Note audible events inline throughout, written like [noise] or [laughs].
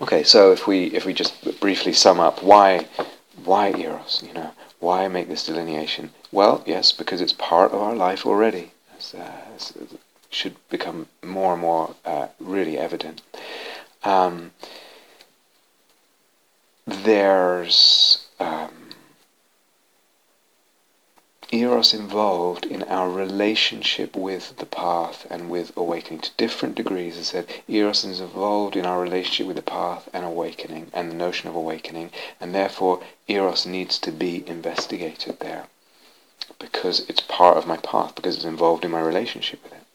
Okay, so if we if we just briefly sum up why why eros, you know, why make this delineation? Well, yes, because it's part of our life already. It's, uh, it's, it should become more and more uh, really evident. Um, there's um, eros involved in our relationship with the path and with awakening to different degrees. I said, eros is involved in our relationship with the path and awakening and the notion of awakening, and therefore eros needs to be investigated there because it's part of my path, because it's involved in my relationship with it.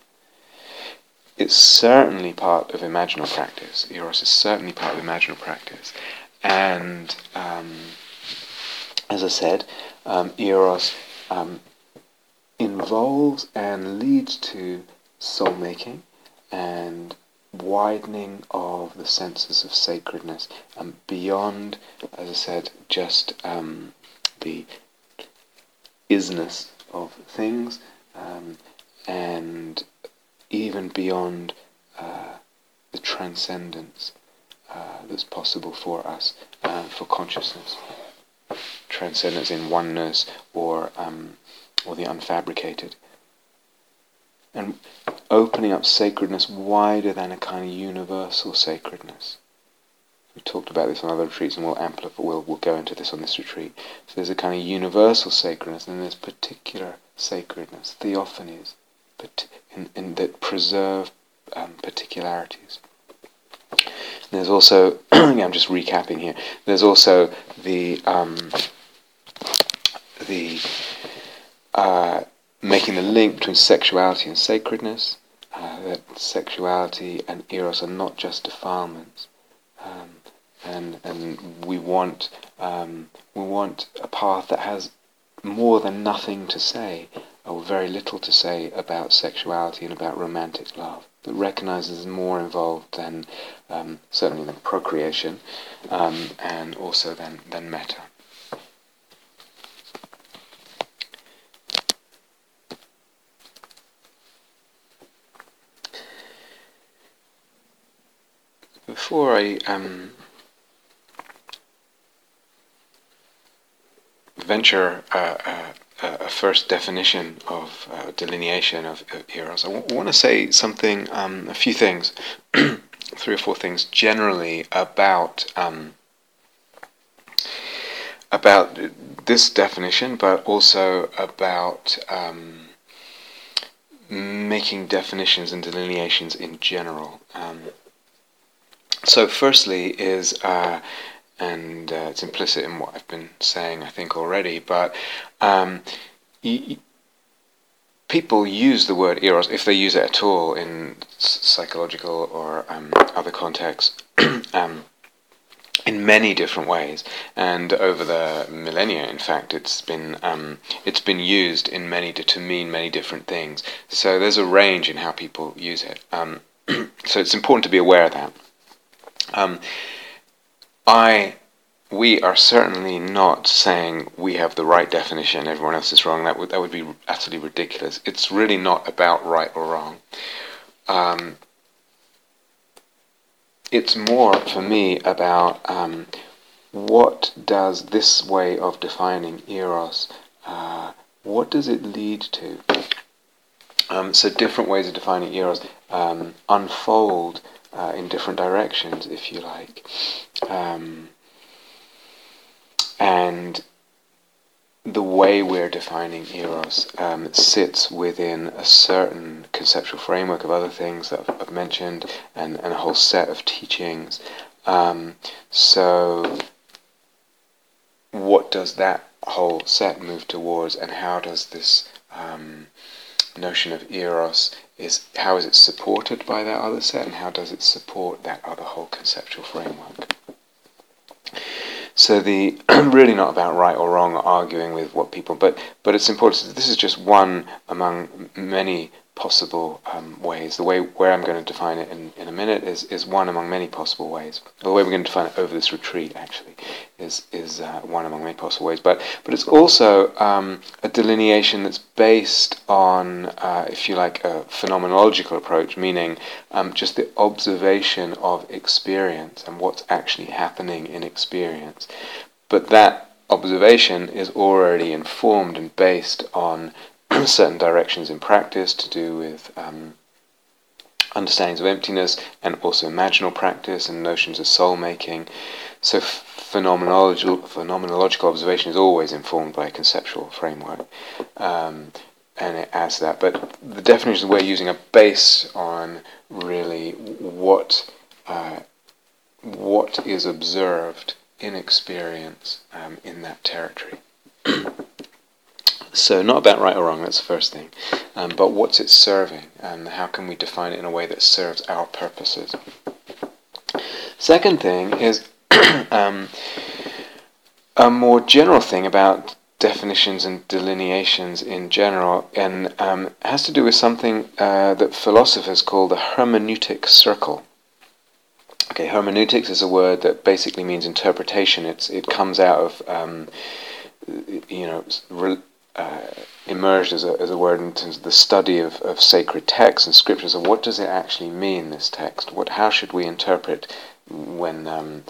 It's certainly part of imaginal practice. Eros is certainly part of imaginal practice. And um, as I said, um, Eros um, involves and leads to soul making and widening of the senses of sacredness and beyond, as I said, just um, the isness of things um, and even beyond uh, the transcendence uh, that's possible for us, uh, for consciousness transcendence in oneness or um, or the unfabricated. And opening up sacredness wider than a kind of universal sacredness. We talked about this on other retreats, and we'll amplify. We'll, we'll go into this on this retreat. So there's a kind of universal sacredness, and there's particular sacredness, theophanies, but in, in that preserve um, particularities. And there's also, [clears throat] I'm just recapping here. There's also the um, the uh, making the link between sexuality and sacredness. Uh, that sexuality and eros are not just defilements, um, and and we want um, we want a path that has more than nothing to say, or very little to say about sexuality and about romantic love. That recognizes more involved than um, certainly than procreation, um, and also than than metta. Before I um, venture uh, uh, a first definition of uh, delineation of, eros, I w- want to say something, um, a few things, [clears throat] three or four things generally about um, about this definition, but also about um, making definitions and delineations in general. Um, so, firstly, is uh, and uh, it's implicit in what I've been saying, I think already, but um, y- people use the word eros if they use it at all in psychological or um, other contexts. [clears throat] um, in many different ways, and over the millennia, in fact, it's been um, it's been used in many to mean many different things. So there's a range in how people use it. Um, [clears throat] so it's important to be aware of that. Um, I, we are certainly not saying we have the right definition, everyone else is wrong. That would that would be utterly ridiculous. It's really not about right or wrong. Um, it's more for me about um, what does this way of defining eros, uh, what does it lead to? Um, so different ways of defining eros um, unfold uh, in different directions, if you like. Um, and the way we're defining eros um, sits within a certain conceptual framework of other things that I've, I've mentioned and, and, a whole set of teachings. Um, so, what does that whole set move towards, and how does this um, notion of eros is how is it supported by that other set and how does it support that other whole conceptual framework. So the [clears throat] really not about right or wrong arguing with what people, but but it's important. This is just one among many possible um, ways. The way where I'm going to define it in, in a minute is, is one among many possible ways. The way we're going to define it over this retreat actually is is uh, one among many possible ways. But but it's also um, a delineation that's based on, uh, if you like, a phenomenological approach, meaning um, just the observation of experience and what's actually happening in experience. But that observation is already informed and based on certain directions in practice to do with um, understandings of emptiness and also imaginal practice and notions of soul making. So phenomenological, phenomenological observation is always informed by a conceptual framework. Um, and it adds to that. But the definitions we're using are based on really what uh, what is observed in experience um, in that territory. So, not about right or wrong, that's the first thing. Um, but what's it serving, and how can we define it in a way that serves our purposes? Second thing is [coughs] um, a more general thing about definitions and delineations in general, and um, has to do with something uh, that philosophers call the hermeneutic circle. Okay, hermeneutics is a word that basically means interpretation. It's it comes out of um, you know uh, emerged as a, as a word in terms of the study of, of sacred texts and scriptures and what does it actually mean this text? What how should we interpret when um,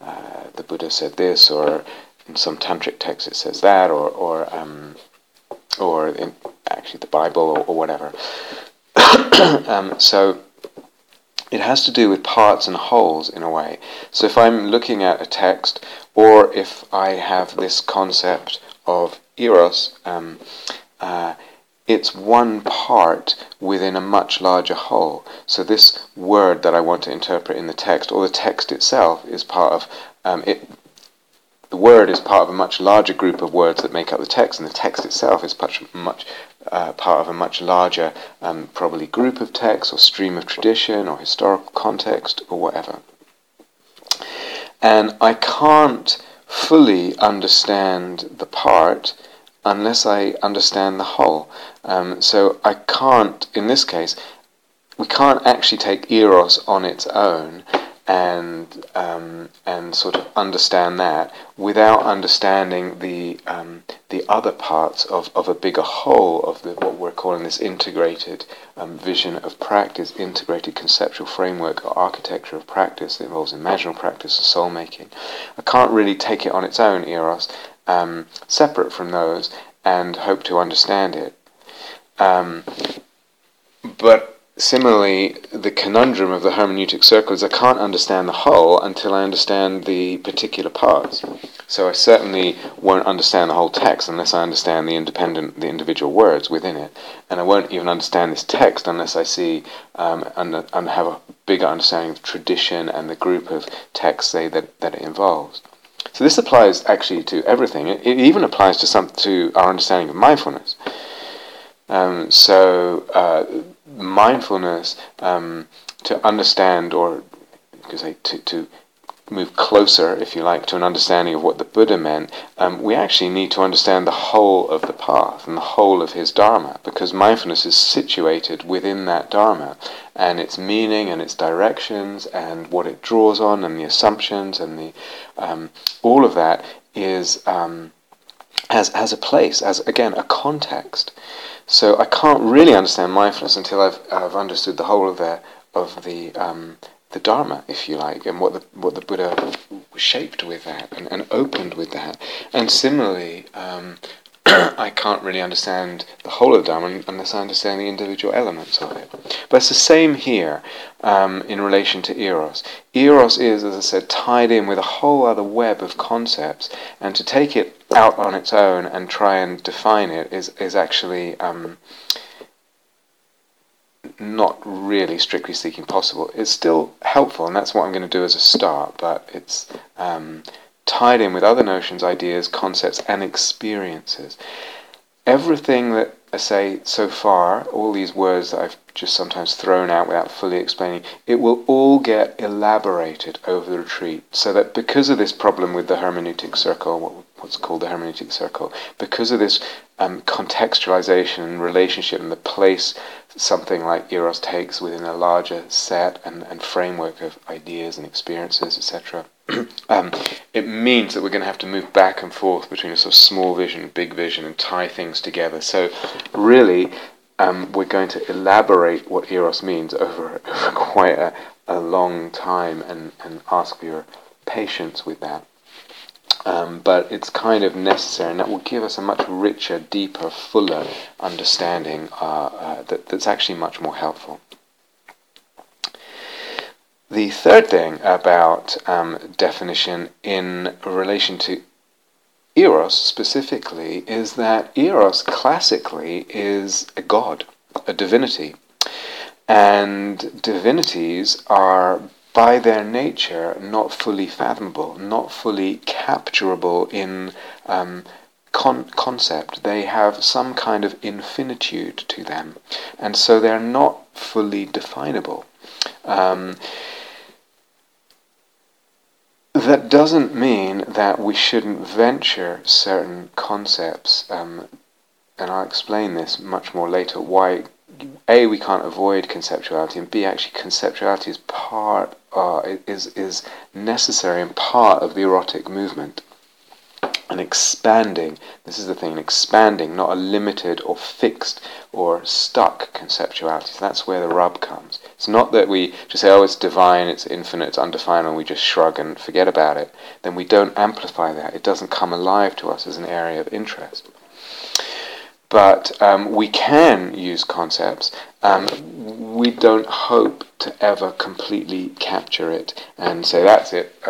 uh, the Buddha said this or in some tantric text it says that or or um, or in actually the Bible or, or whatever? [coughs] Um, so it has to do with parts and wholes in a way. So if I'm looking at a text or if I have this concept of eros, um, uh, it's one part within a much larger whole. So this word that I want to interpret in the text, or the text itself, is part of um, it. The word is part of a much larger group of words that make up the text, and the text itself is much, much uh, part of a much larger, um, probably group of texts, or stream of tradition, or historical context, or whatever. And I can't fully understand the part unless I understand the whole. Um, so I can't, in this case, we can't actually take eros on its own and um, and sort of understand that without understanding the um, the other parts of, of a bigger whole of the, what we're calling this integrated um, vision of practice, integrated conceptual framework or architecture of practice that involves imaginal practice and soul making. I can't really take it on its own, eros, um, separate from those and hope to understand it. Um, but similarly, the conundrum of the hermeneutic circle is I can't understand the whole until I understand the particular parts. So I certainly won't understand the whole text unless I understand the independent, the individual words within it, and I won't even understand this text unless I see um, and, and have a bigger understanding of tradition and the group of texts that, that it involves. So this applies actually to everything. It, it even applies to some to our understanding of mindfulness. Um, so uh, mindfulness um, to understand, or say to, to move closer, if you like, to an understanding of what the Buddha meant, um, we actually need to understand the whole of the path and the whole of his Dharma, because mindfulness is situated within that Dharma, and its meaning and its directions and what it draws on and the assumptions and the um, all of that is um, has a place, as again a context. So I can't really understand mindfulness until I've I've understood the whole of the of the um, the Dharma, if you like, and what the what the Buddha shaped with that and, and opened with that. And similarly, um, I can't really understand the whole of the unless I understand the individual elements of it. But it's the same here um, in relation to Eros. Eros is, as I said, tied in with a whole other web of concepts, and to take it out on its own and try and define it is, is actually. Um, not really, strictly speaking, possible. It's still helpful, and that's what I'm going to do as a start, but it's um, tied in with other notions, ideas, concepts, and experiences. Everything that I say so far, all these words that I've just sometimes thrown out without fully explaining, it will all get elaborated over the retreat. So that because of this problem with the hermeneutic circle, what's called the hermeneutic circle, because of this um, contextualization and relationship and the place something like Eros takes within a larger set and, and framework of ideas and experiences, etc. [clears throat] um, it means that we're going to have to move back and forth between a sort of small vision, big vision, and tie things together. So, really, um, we're going to elaborate what eros means over, [laughs] over quite a, a long time and, and ask your patience with that. Um, but it's kind of necessary, and that will give us a much richer, deeper, fuller understanding uh, uh, that, that's actually much more helpful. The third thing about um, definition in relation to Eros specifically is that Eros classically is a god, a divinity. And divinities are by their nature not fully fathomable, not fully capturable in um, con- concept. They have some kind of infinitude to them, and so they're not fully definable. Um, that doesn't mean that we shouldn't venture certain concepts, um, and I'll explain this much more later. Why, a, we can't avoid conceptuality, and b, actually, conceptuality is part uh, is is necessary and part of the erotic movement and expanding. This is the thing, expanding, not a limited or fixed or stuck conceptuality. So that's where the rub comes. It's not that we just say, oh, it's divine, it's infinite, it's undefined, and we just shrug and forget about it. Then we don't amplify that. It doesn't come alive to us as an area of interest. But um, we can use concepts. Um, we don't hope to ever completely capture it and say that's it.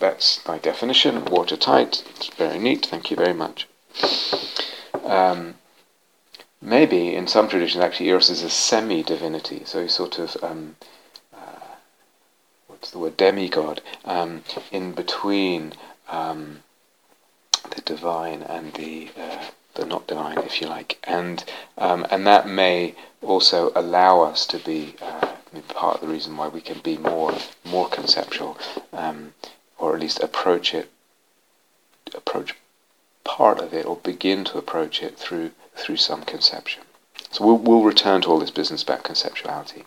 that's my definition. Watertight. It's very neat. Thank you very much. Um, maybe in some traditions, actually, Eros is a semi-divinity. So he's sort of um, uh, what's the word demigod um, in between um, the divine and the uh, the not divine, if you like, and um, and that may also allow us to be uh, part of the reason why we can be more more conceptual, um, or at least approach it, approach part of it, or begin to approach it through through some conception. So we'll, we'll return to all this business about conceptuality.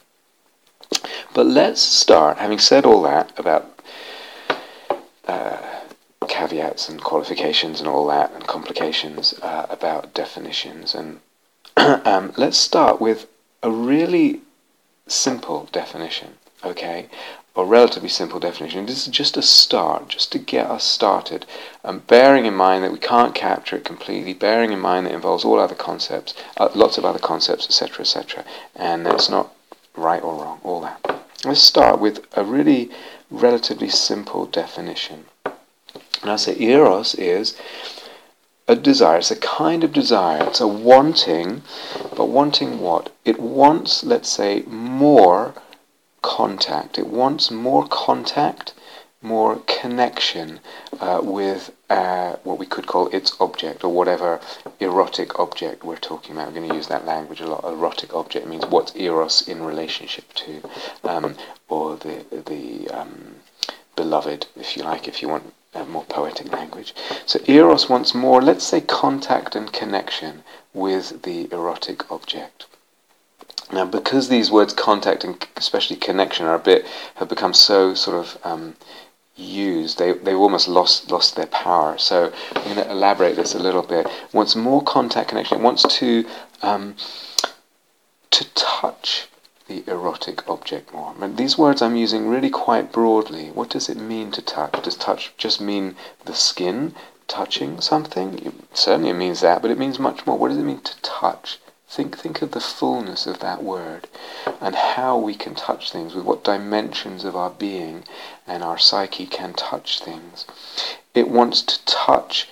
But let's start, having said all that about uh, caveats and qualifications and all that, and complications uh, about definitions. And [clears throat] um, let's start with a really simple definition, okay? A relatively simple definition. This is just a start, just to get us started. and bearing in mind that we can't capture it completely, bearing in mind that it involves all other concepts, uh, lots of other concepts, etc., etc., and that's not right or wrong, all that. Let's start with a really relatively simple definition. And I say eros is a desire. It's a kind of desire. It's a wanting, but wanting what? It wants, let's say, more contact. It wants more contact, more connection uh, with uh, what we could call its object or whatever erotic object we're talking about. We're going to use that language a lot. Erotic object means what's eros in relationship to, um, or the the um, beloved, if you like, if you want more poetic language. So eros wants more, let's say, contact and connection with the erotic object. Now, because these words contact and especially connection are a bit have become so sort of um, used, they they've almost lost lost their power. So I'm going to elaborate this a little bit. It wants more contact connection. Wants to um, to touch the erotic object more. These words I'm using really quite broadly. What does it mean to touch? Does touch just mean the skin touching something? It, certainly it means that, but it means much more. What does it mean to touch? Think, think of the fullness of that word and how we can touch things, with what dimensions of our being and our psyche can touch things. It wants to touch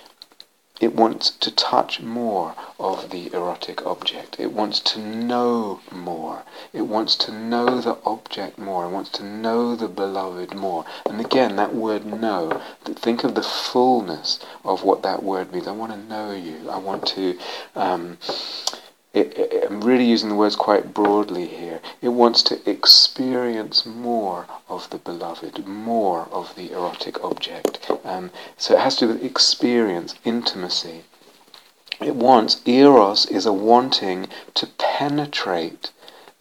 it wants to touch more of the erotic object. It wants to know more. It wants to know the object more. It wants to know the beloved more. And again, that word know, think of the fullness of what that word means. I want to know you. I want to um, it, it, I'm really using the words quite broadly here. It wants to experience more of the beloved, more of the erotic object. Um, so it has to do with experience, intimacy. It wants, eros is a wanting to penetrate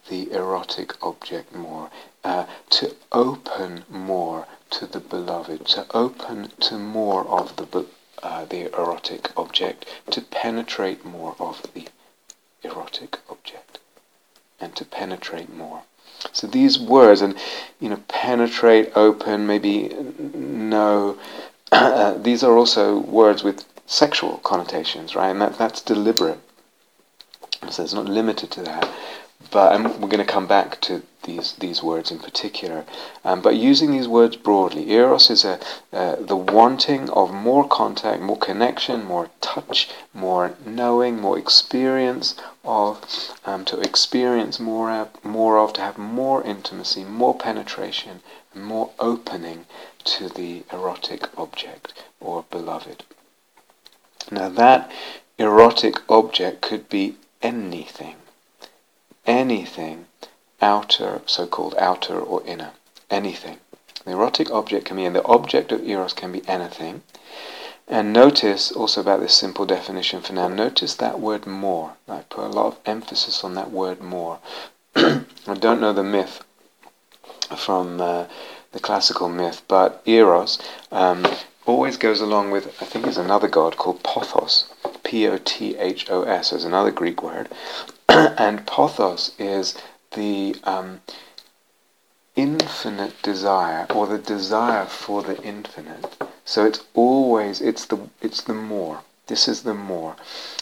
the erotic object more, uh, to open more to the beloved, to open to more of the, uh, the erotic object, to penetrate more of the erotic object and to penetrate more. So these words, and you know, penetrate, open, maybe no, [clears throat] uh, these are also words with sexual connotations, right? And that, that's deliberate. So it's not limited to that. But and we're going to come back to these these words in particular. Um, but using these words broadly, eros is a uh, the wanting of more contact, more connection, more touch, more knowing, more experience of, um, to experience more of, more of, to have more intimacy, more penetration, more opening to the erotic object or beloved. Now that erotic object could be anything anything outer, so-called outer or inner, anything. The erotic object can be, and the object of eros can be anything. And notice also about this simple definition for now, notice that word more. I put a lot of emphasis on that word more. [clears throat] I don't know the myth from uh, the classical myth, but eros um, always goes along with, I think there's another god called Pothos, P-O-T-H-O-S, is another Greek word, [clears throat] and pothos is the um, infinite desire or the desire for the infinite. So it's always it's the it's the more. This is the more.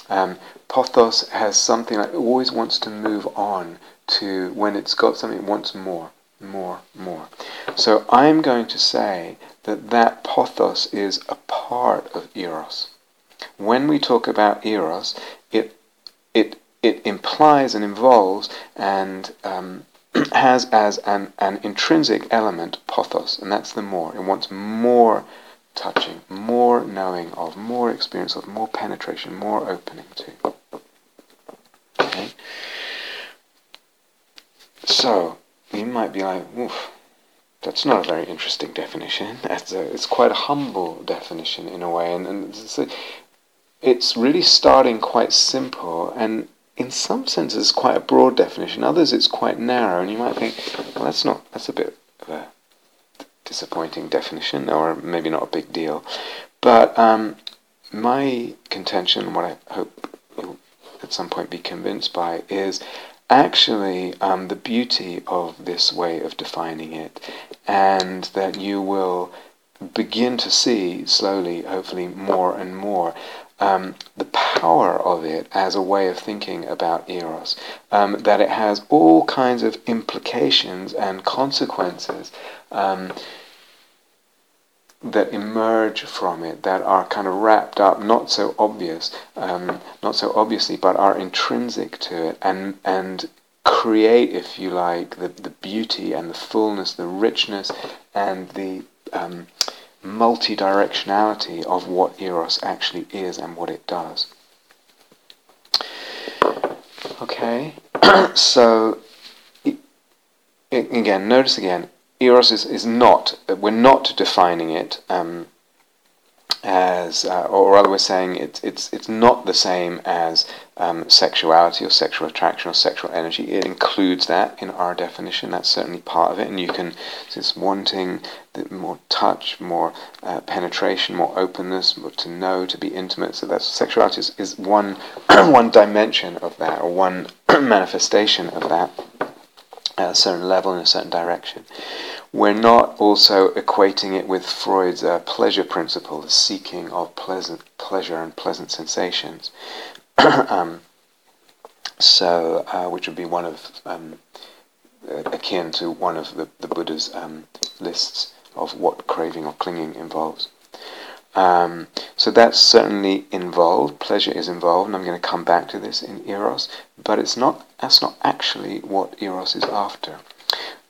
Um, pothos has something that always wants to move on to when it's got something it wants more, more, more. So I'm going to say that that pothos is a part of eros. When we talk about eros, it it it implies and involves and um, [clears throat] has as an, an intrinsic element pothos, and that's the more. It wants more touching, more knowing of, more experience of, more penetration, more opening to. Okay? So, you might be like, oof, that's not a very interesting definition. [laughs] That's a, it's quite a humble definition in a way, and, and it's, a, it's really starting quite simple, and in some senses quite a broad definition. Others it's quite narrow, and you might think, well, that's not that's a bit of a disappointing definition, or maybe not a big deal. But um, my contention, what I hope you'll at some point be convinced by, is actually um, the beauty of this way of defining it, and that you will begin to see slowly, hopefully, more and more um, the power of it as a way of thinking about eros, um, that it has all kinds of implications and consequences um, that emerge from it, that are kind of wrapped up, not so obvious, um, not so obviously, but are intrinsic to it, and and create, if you like, the, the beauty and the fullness, the richness, and the um, multi-directionality of what Eros actually is and what it does. Okay, [clears throat] so again, notice again, Eros is, is not, we're not defining it um, as, uh, or rather, we're saying it's it's it's not the same as um, sexuality or sexual attraction or sexual energy. It includes that in our definition. That's certainly part of it, and you can it's wanting more touch, more uh, penetration, more openness, more to know, to be intimate. So that's sexuality is, is one [clears throat] one dimension of that, or one [clears throat] manifestation of that at a certain level in a certain direction we're not also equating it with Freud's uh, pleasure principle, the seeking of pleasant pleasure and pleasant sensations. [clears throat] um, so, uh, which would be one of um, akin to one of the, the Buddha's um, lists of what craving or clinging involves. Um, so that's certainly involved. Pleasure is involved, and I'm going to come back to this in eros. But it's not. That's not actually what eros is after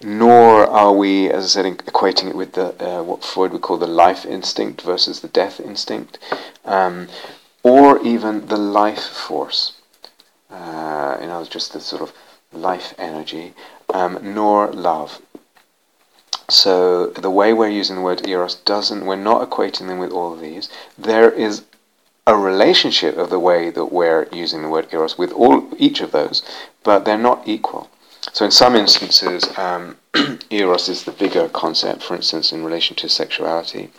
nor are we, as I said, equating it with the uh, what Freud would call the life instinct versus the death instinct, um, or even the life force. uh, other words, just the sort of life energy, um, nor love. So the way we're using the word eros doesn't, we're not equating them with all of these. There is a relationship of the way that we're using the word eros with all each of those, but they're not equal. So in some instances, um, [clears throat] eros is the bigger concept. For instance, in relation to sexuality.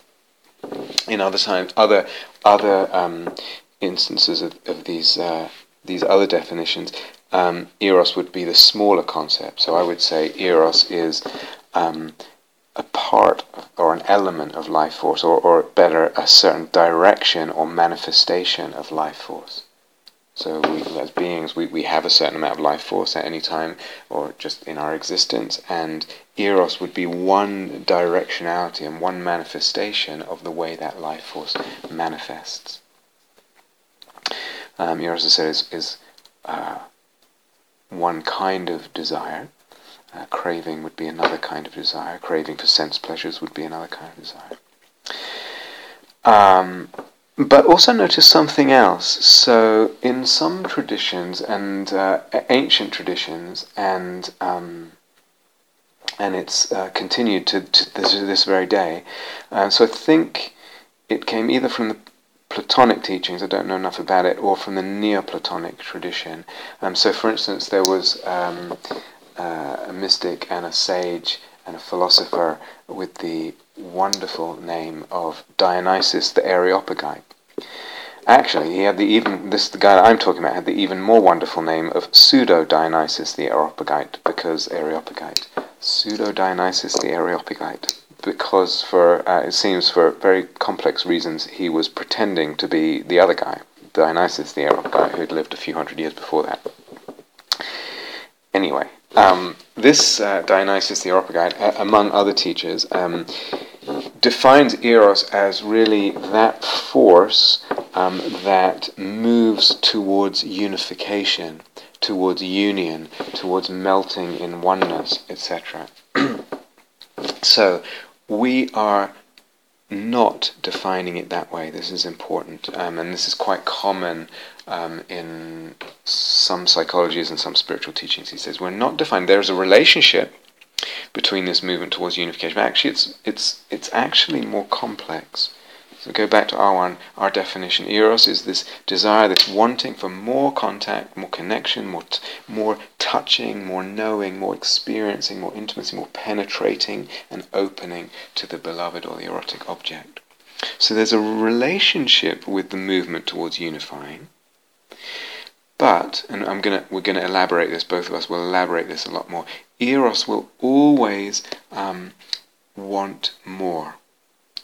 In other times, other other um, instances of, of these uh, these other definitions, um, eros would be the smaller concept. So I would say eros is um, a part or an element of life force, or, or better, a certain direction or manifestation of life force. So we, as beings, we, we have a certain amount of life force at any time, or just in our existence, and eros would be one directionality and one manifestation of the way that life force manifests. Um, eros, as I said, is, is uh, one kind of desire. Uh, craving would be another kind of desire. Craving for sense pleasures would be another kind of desire. Um, but also notice something else. So, in some traditions and uh, ancient traditions, and um, and it's uh, continued to, to, this, this, very day. Uh, so, I think it came either from the Platonic teachings. I don't know enough about it, or from the Neoplatonic tradition. Um, so, for instance, there was um, uh, a mystic and a sage and a philosopher with the wonderful name of Dionysius the Areopagite. Actually, he had the even this the guy I'm talking about had the even more wonderful name of Pseudo Dionysius the Areopagite because Areopagite Pseudo Dionysius the Areopagite because for uh, it seems for very complex reasons he was pretending to be the other guy Dionysius the Areopagite who had lived a few hundred years before that. Anyway, um, this uh, Dionysius the Areopagite, uh, among other teachers, um, defines eros as really that force um, that moves towards unification, towards union, towards melting in oneness, etc. [clears throat] so we are not defining it that way. This is important, um, and this is quite common um, in some psychologies and some spiritual teachings. He says we're not defined. There's a relationship between this movement towards unification. But actually, it's it's it's actually more complex. So go back to our one, our definition. Eros is this desire, this wanting for more contact, more connection, more t- more touching, more knowing, more experiencing, more intimacy, more penetrating and opening to the beloved or the erotic object. So there's a relationship with the movement towards unifying. But, and I'm gonna, we're going to elaborate this, both of us will elaborate this a lot more. Eros will always um, want more.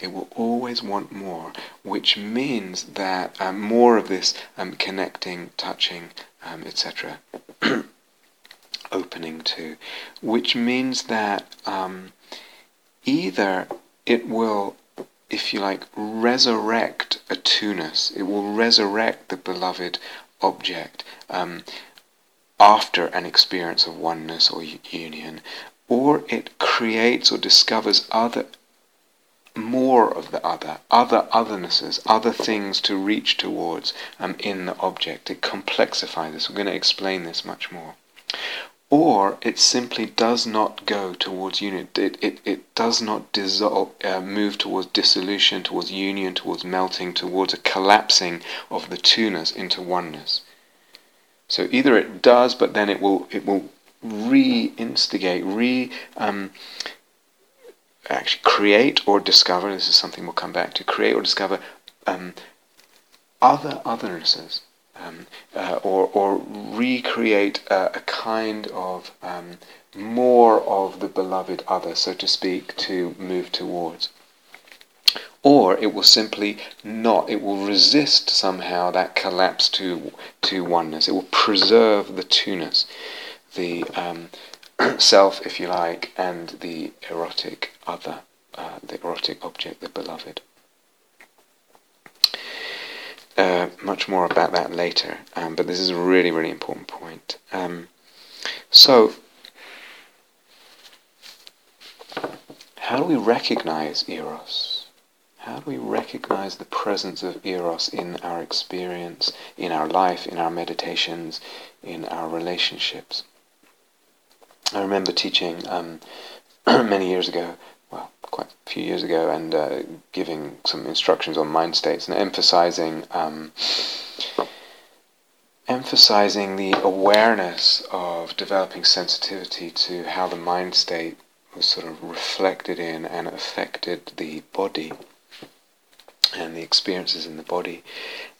It will always want more, which means that um, more of this um, connecting, touching, um, etc., [clears throat] opening to, which means that um, either it will if you like, resurrect a two-ness. It will resurrect the beloved object um, after an experience of oneness or union, or it creates or discovers other more of the other, other othernesses, other things to reach towards um, in the object. It complexifies this. We're going to explain this much more. Or it simply does not go towards union. It, it, it does not dissolve, uh, move towards dissolution, towards union, towards melting, towards a collapsing of the two-ness into oneness. So either it does, but then it will it will re-instigate, re um, actually create or discover. This is something we'll come back to. Create or discover um, other othernesses, um, uh, or or recreate a, a kind of um, more of the beloved other, so to speak, to move towards or it will simply not. It will resist somehow that collapse to to oneness. It will preserve the two-ness, the um, [clears throat] self, if you like, and the erotic other, uh, the erotic object, the beloved. Uh, much more about that later, um, but this is a really, really important point. Um, so, how do we recognize eros? How do we recognize the presence of Eros in our experience, in our life, in our meditations, in our relationships? I remember teaching um, [clears throat] many years ago, quite a few years ago, and uh, giving some instructions on mind states and emphasizing um, emphasizing the awareness of developing sensitivity to how the mind state was sort of reflected in and affected the body and the experiences in the body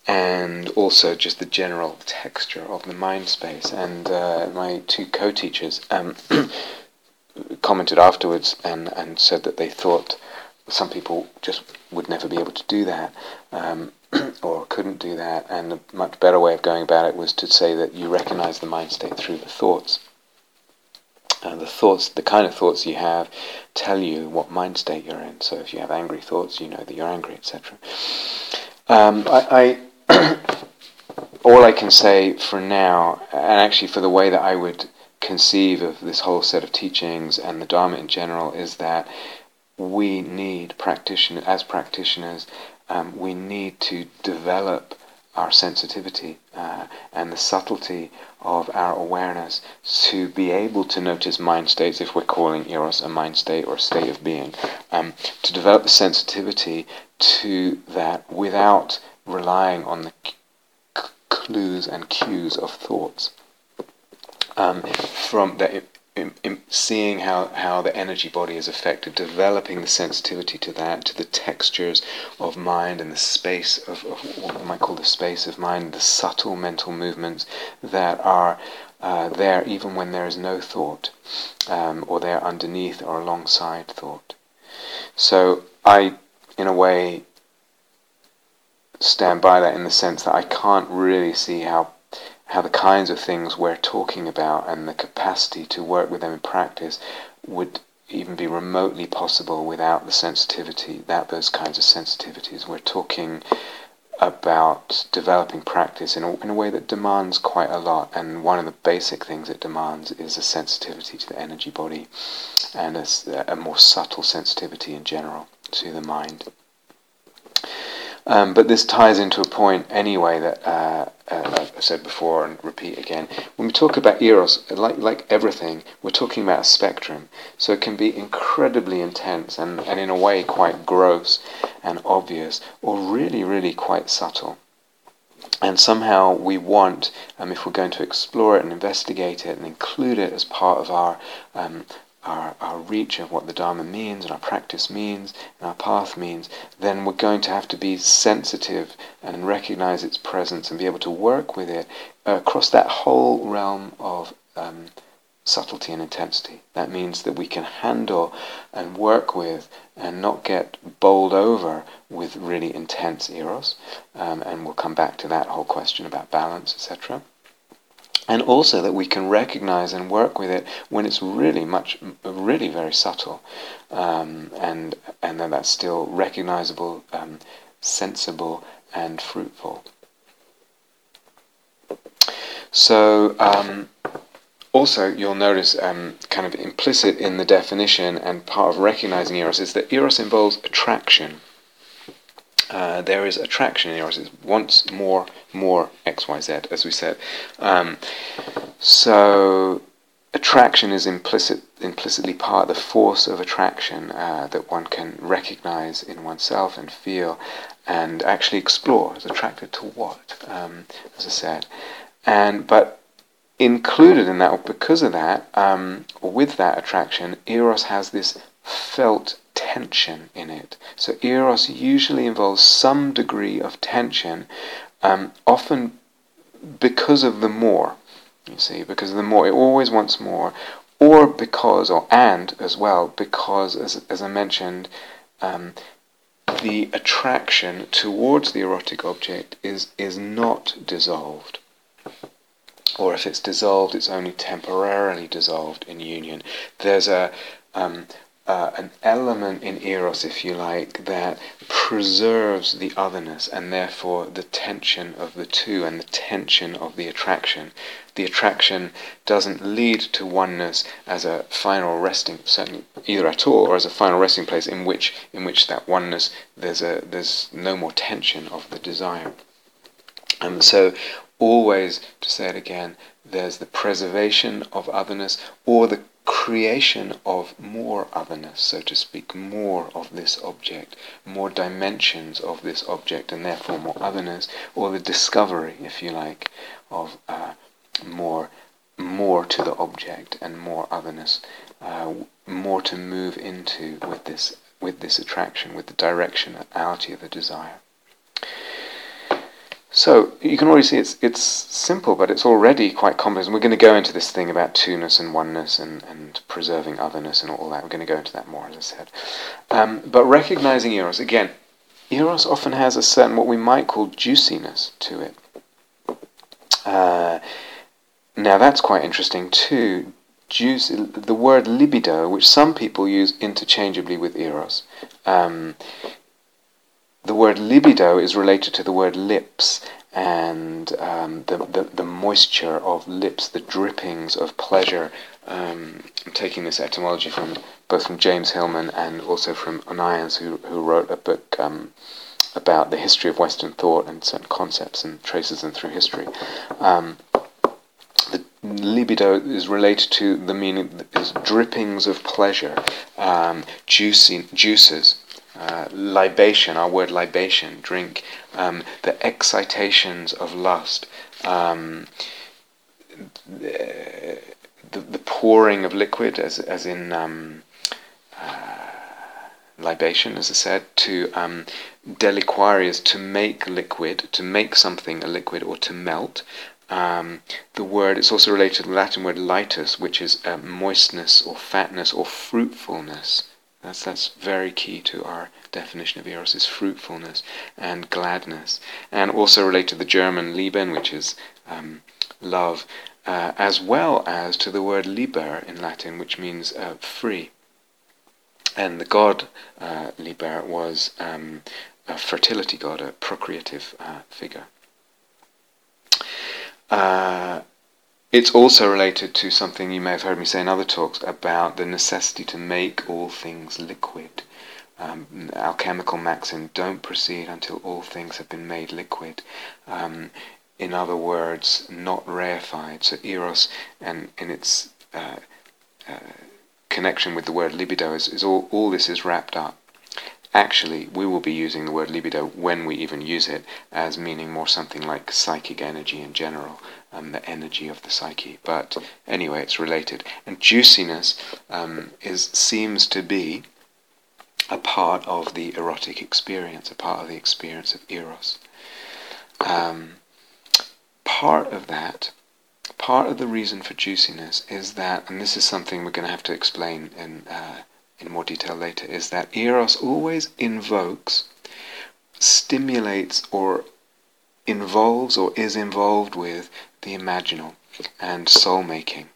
and also just the general texture of the mind space. And uh, my two co-teachers um, [clears throat] commented afterwards and, and said that they thought some people just would never be able to do that um, [clears throat] or couldn't do that. And a much better way of going about it was to say that you recognize the mind state through the thoughts. And the thoughts, the kind of thoughts you have, tell you what mind state you're in. So if you have angry thoughts, you know that you're angry, etc. Um, I, I [clears throat] all I can say for now, and actually for the way that I would conceive of this whole set of teachings and the Dharma in general, is that we need practitioners, as practitioners, um, we need to develop our sensitivity uh, and the subtlety of our awareness to be able to notice mind states, if we're calling Eros a mind state or a state of being, um, to develop the sensitivity to that without relying on the c- clues and cues of thoughts. Um, from that in, in seeing how, how the energy body is affected, developing the sensitivity to that, to the textures of mind and the space of, of what I might call the space of mind, the subtle mental movements that are uh, there even when there is no thought, um, or they're underneath or alongside thought. So I, in a way, stand by that in the sense that I can't really see how how the kinds of things we're talking about and the capacity to work with them in practice would even be remotely possible without the sensitivity, without those kinds of sensitivities. We're talking about developing practice in a, in a way that demands quite a lot, and one of the basic things it demands is a sensitivity to the energy body and a, a more subtle sensitivity in general to the mind. Um, but this ties into a point anyway that uh, uh, I've said before and repeat again. When we talk about eros, like like everything, we're talking about a spectrum. So it can be incredibly intense and, and in a way quite gross and obvious, or really really quite subtle. And somehow we want, um, if we're going to explore it and investigate it and include it as part of our um, our, our reach of what the Dharma means and our practice means and our path means, then we're going to have to be sensitive and recognize its presence and be able to work with it across that whole realm of um, subtlety and intensity. That means that we can handle and work with and not get bowled over with really intense eros. Um, and we'll come back to that whole question about balance, etc and also that we can recognize and work with it when it's really much, really very subtle, um, and and then that's still recognizable, um, sensible, and fruitful. So. Um, also, you'll notice um, kind of implicit in the definition and part of recognizing eros is that eros involves attraction. Uh, there is attraction in eros. It wants more, more X, Y, Z, as we said. Um, so attraction is implicit, implicitly part of the force of attraction uh, that one can recognize in oneself and feel, and actually explore. Is attracted to what? Um, as I said, and but included in that, or because of that, um, or with that attraction, eros has this felt tension in it. So eros usually involves some degree of tension, um, often because of the more. You see, because the more, it always wants more, or because, or and as well, because as as I mentioned. Um, the attraction towards the erotic object is is not dissolved or if it's dissolved, it's only temporarily dissolved in union. There's a um, uh, an element in eros, if you like, that preserves the otherness and therefore the tension of the two and the tension of the attraction. The attraction doesn't lead to oneness as a final resting, certainly either at all, or as a final resting place in which in which that oneness there's a there's no more tension of the desire. And so, always to say it again, there's the preservation of otherness or the creation of more otherness, so to speak, more of this object, more dimensions of this object, and therefore more otherness, or the discovery, if you like, of uh, more more to the object and more otherness, uh, more to move into with this with this attraction, with the directionality of the desire. So you can already see it's it's simple, but it's already quite complex. And we're going to go into this thing about two-ness and oneness and, and preserving otherness and all that. We're going to go into that more, as I said. Um, but recognizing eros again, eros often has a certain what we might call juiciness to it. Uh, now that's quite interesting too. Juice, the word libido, which some people use interchangeably with eros. Um, the word libido is related to the word lips and um, the, the, the, moisture of lips, the drippings of pleasure. Um, I'm taking this etymology from both from James Hillman and also from Onians, who, who wrote a book um, about the history of Western thought and certain concepts and traces them through history. Um, the libido is related to the meaning is drippings of pleasure, um, juicy, juices, uh, libation, our word libation, drink, um, the excitations of lust, um, the, the, pouring of liquid, as, as in um, uh, libation, as I said, to um, is to make liquid, to make something a liquid or to melt. Um, the word, it's also related to the Latin word litus, which is uh, moistness or fatness or fruitfulness. That's, that's very key to our definition of eros is fruitfulness and gladness. And also related to the German Lieben, which is um, love, uh, as well as to the word liber in Latin, which means uh, free. And the god uh, Liber was um, a fertility god, a procreative uh, figure. It's also related to something you may have heard me say in other talks about the necessity to make all things liquid. Um, alchemical maxim, don't proceed until all things have been made liquid. Um, in other words, not rarefied. So eros and in its uh, uh, connection with the word libido is, is all, all this is wrapped up. Actually, we will be using the word libido when we even use it as meaning more something like psychic energy in general, um, the energy of the psyche. But anyway, it's related. And juiciness um, is seems to be a part of the erotic experience, a part of the experience of eros. Um, part of that, part of the reason for juiciness is that, and this is something we're going to have to explain in. Uh, in more detail later, is that Eros always invokes, stimulates, or involves or is involved with the imaginal and soul making.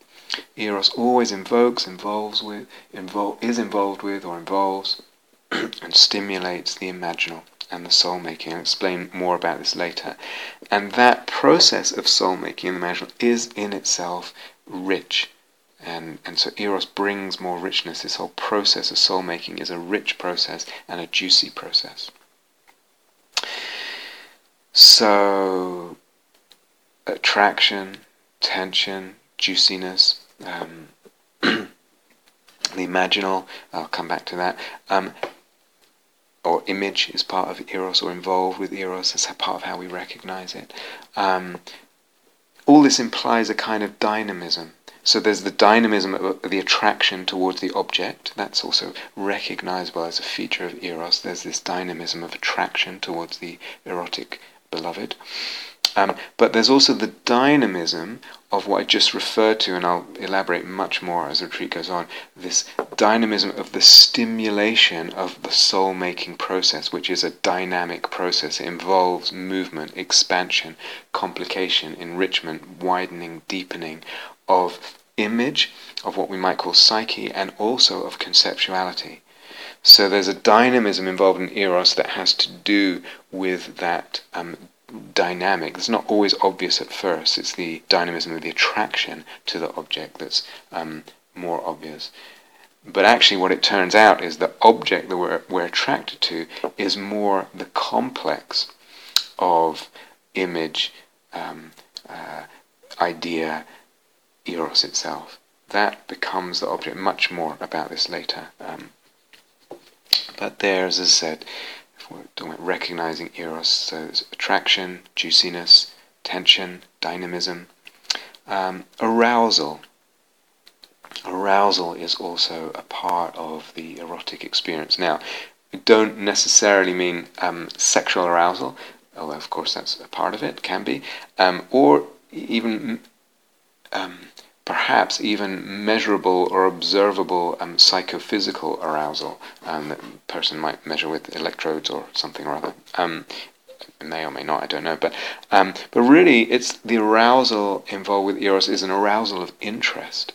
Eros always invokes, involves with, is involved with, or involves [clears throat] and stimulates the imaginal and the soul making. I'll explain more about this later. And that process of soul making and the imaginal is in itself rich and, and so Eros brings more richness. This whole process of soul making is a rich process and a juicy process. So, attraction, tension, juiciness, um, [clears throat] the imaginal, I'll come back to that. Um, or image is part of Eros or involved with Eros, that's part of how we recognize it. Um, all this implies a kind of dynamism so there's the dynamism of the attraction towards the object. That's also recognizable as a feature of eros. There's this dynamism of attraction towards the erotic beloved. Um, but there's also the dynamism of what I just referred to, and I'll elaborate much more as the retreat goes on. This dynamism of the stimulation of the soul making process, which is a dynamic process. It involves movement, expansion, complication, enrichment, widening, deepening of image, of what we might call psyche, and also of conceptuality. So there's a dynamism involved in eros that has to do with that um, dynamic. It's not always obvious at first. It's the dynamism of the attraction to the object that's um, more obvious. But actually, what it turns out is the object that we're, we're attracted to is more the complex of image, um, uh, idea, eros itself. That becomes the object. Much more about this later. Um, but there, as I said, if we're recognizing eros, so attraction, juiciness, tension, dynamism, um, arousal. Arousal is also a part of the erotic experience. Now, we don't necessarily mean um, sexual arousal, although of course that's a part of it, can be, um, or even um, perhaps even measurable or observable um, psychophysical arousal um, that a person might measure with electrodes or something or other. Um, may or may not, I don't know. But um, but really, it's the arousal involved with eros is an arousal of interest.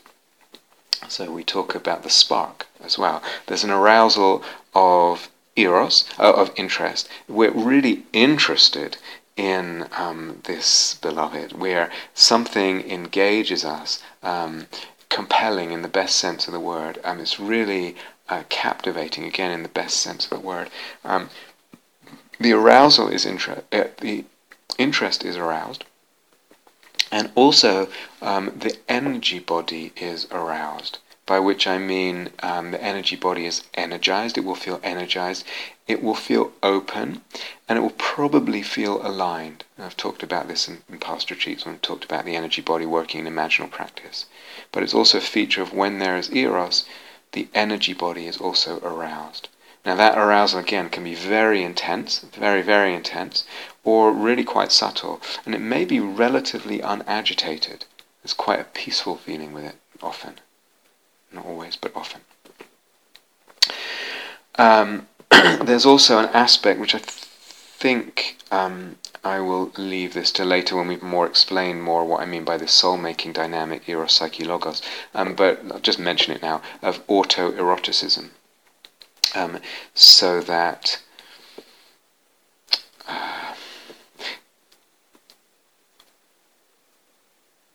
So we talk about the spark as well. There's an arousal of eros, uh, of interest. We're really interested in um, this beloved, where something engages us, um, compelling in the best sense of the word. Um, it's really uh, captivating, again, in the best sense of the word. Um, the arousal is interest. Uh, the interest is aroused, and also um, the energy body is aroused by which I mean um, the energy body is energized, it will feel energized, it will feel open, and it will probably feel aligned. I've talked about this in, in past retreats when I talked about the energy body working in imaginal practice. But it's also a feature of when there is eros, the energy body is also aroused. Now that arousal again can be very intense, very, very intense, or really quite subtle, and it may be relatively unagitated. There's quite a peaceful feeling with it often. Not always, but often. Um, [coughs] there's also an aspect which I th- think um, I will leave this to later when we more explain more what I mean by the soul-making dynamic, eros, psyche, logos. Um, but I'll just mention it now of autoeroticism, um, so that. Uh,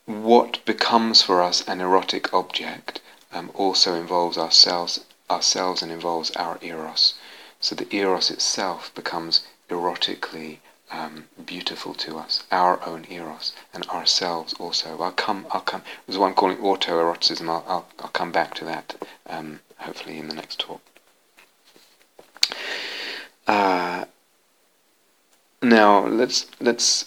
what becomes for us an erotic object um, also involves ourselves, ourselves and involves our eros. So the eros itself becomes erotically um, beautiful to us, our own eros, and ourselves also. I'll come. I'll come. There's one calling autoeroticism. I'll, I'll, I'll come back to that um, hopefully in the next talk. Uh, now let's let's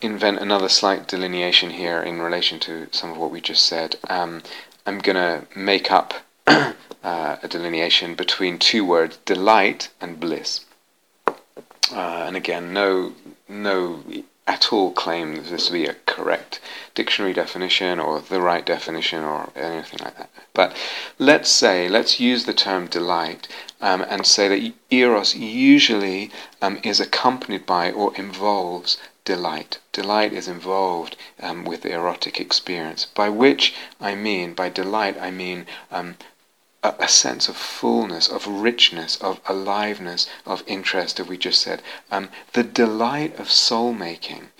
invent another slight delineation here in relation to some of what we just said. Um, I'm going to make up uh, a delineation between two words, delight and bliss. Uh, and again, no, no at all claim this to be a correct dictionary definition or the right definition or anything like that. But let's say, let's use the term delight um, and say that eros usually um, is accompanied by or involves delight. Delight is involved um, with the erotic experience, by which I mean, by delight, I mean um, a, sense of fullness, of richness, of aliveness, of interest, as we just said. Um, the delight of soul making,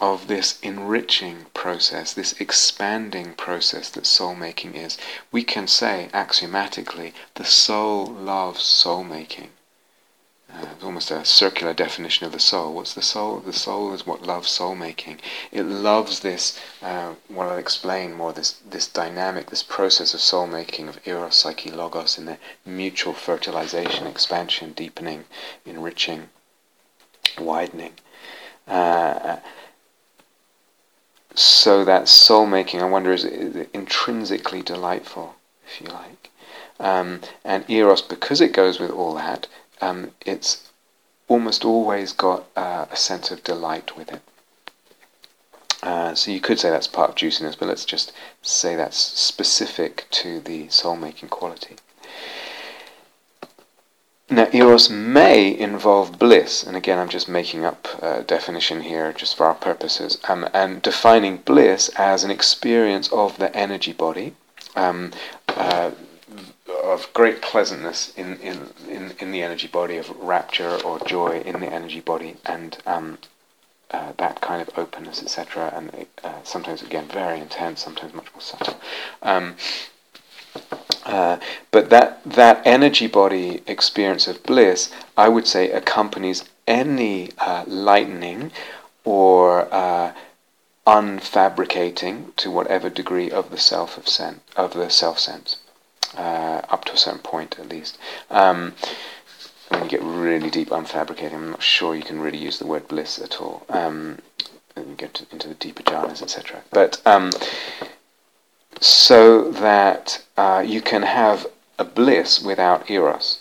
of this enriching process, this expanding process that soul making is. We can say axiomatically the soul loves soul making. Uh, it's almost a circular definition of the soul. What's the soul? The soul is what loves soul making. It loves this, uh, what I'll explain more, this, this dynamic, this process of soul making, of eros, psyche, logos, in the mutual fertilization, expansion, deepening, enriching, widening. Uh, so that soul making, I wonder, is, is intrinsically delightful, if you like. Um, and eros, because it goes with all that, um, it's almost always got uh, a sense of delight with it. Uh, so you could say that's part of juiciness, but let's just say that's specific to the soul-making quality. now, eros may involve bliss, and again, I'm just making up a definition here just for our purposes, um, and defining bliss as an experience of the energy body, um, uh, of great pleasantness in, in, in, in, the energy body, of rapture or joy in the energy body, and um, uh, that kind of openness, etc., and uh, sometimes, again, very intense, sometimes much more subtle. Um, uh, but that that energy body experience of bliss, I would say, accompanies any uh, lightening or uh, unfabricating to whatever degree of the self of sen- of the self sense, uh, up to a certain point at least. Um, when you get really deep unfabricating, I'm not sure you can really use the word bliss at all. Um, you get to, into the deeper jhanas, etc. But um, so that uh, you can have a bliss without eros,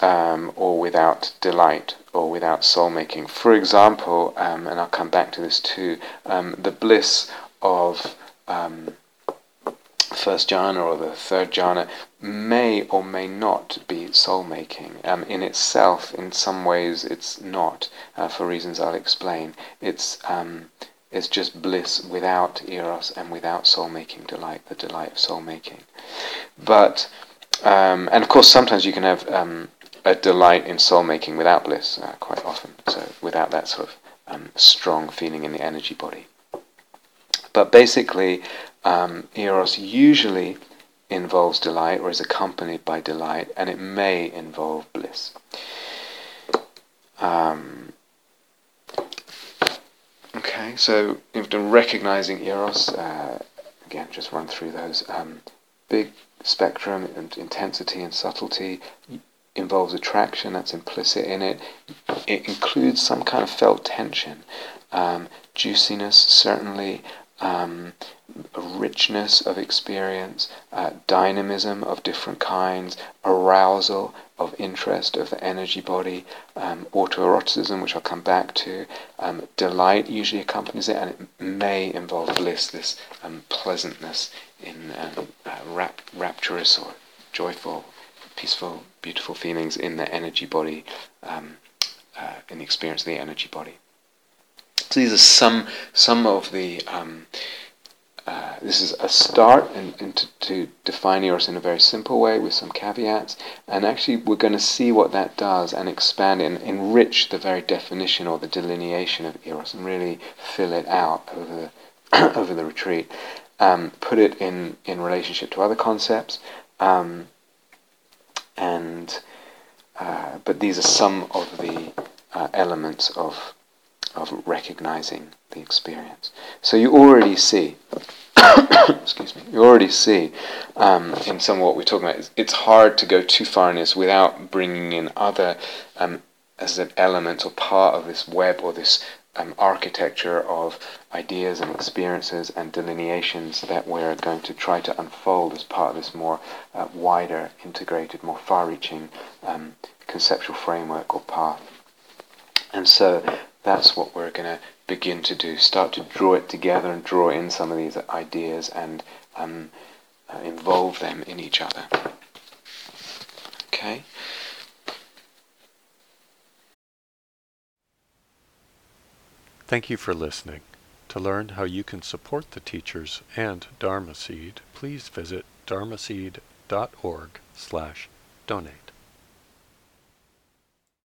um, or without delight, or without soul making. For example, um, and I'll come back to this too, um, the bliss of um, first jhana or the third jhana may or may not be soul making. Um, in itself, in some ways, it's not, uh, for reasons I'll explain. It's um, is just bliss without eros and without soul making delight, the delight of soul making. But, um, and of course, sometimes you can have um, a delight in soul making without bliss, uh, quite often, so without that sort of um, strong feeling in the energy body. But basically, um, eros usually involves delight or is accompanied by delight, and it may involve bliss. Um, Okay, so done recognizing eros. Uh, again, just run through those. Um, big spectrum and intensity and subtlety involves attraction. That's implicit in it. It includes some kind of felt tension, um, juiciness certainly, um, richness of experience, uh, dynamism of different kinds, arousal of interest of the energy body, um, autoeroticism, which I'll come back to, um, delight usually accompanies it, and it may involve bliss, this um, pleasantness in um, uh, rap- rapturous or joyful, peaceful, beautiful feelings in the energy body, um, uh, in the experience of the energy body. So these are some some of the um, uh, this is a start in to, to, define eros in a very simple way with some caveats, and actually we're going to see what that does and expand and enrich the very definition or the delineation of eros and really fill it out over the, [clears throat] over the retreat. Um, put it in, in relationship to other concepts, um, and uh, but these are some of the uh, elements of of recognizing the experience. So you already see, [coughs] excuse me, you already see um, in some of what we're talking about, it's hard to go too far in this without bringing in other um, as an element or part of this web or this um, architecture of ideas and experiences and delineations that we're going to try to unfold as part of this more uh, wider, integrated, more far-reaching um, conceptual framework or path. And so that's what we're going to begin to do. Start to draw it together and draw in some of these ideas and um, uh, involve them in each other. Okay? Thank you for listening. To learn how you can support the teachers and Dharma Seed, please visit dharma dharmaseed.org slash donate.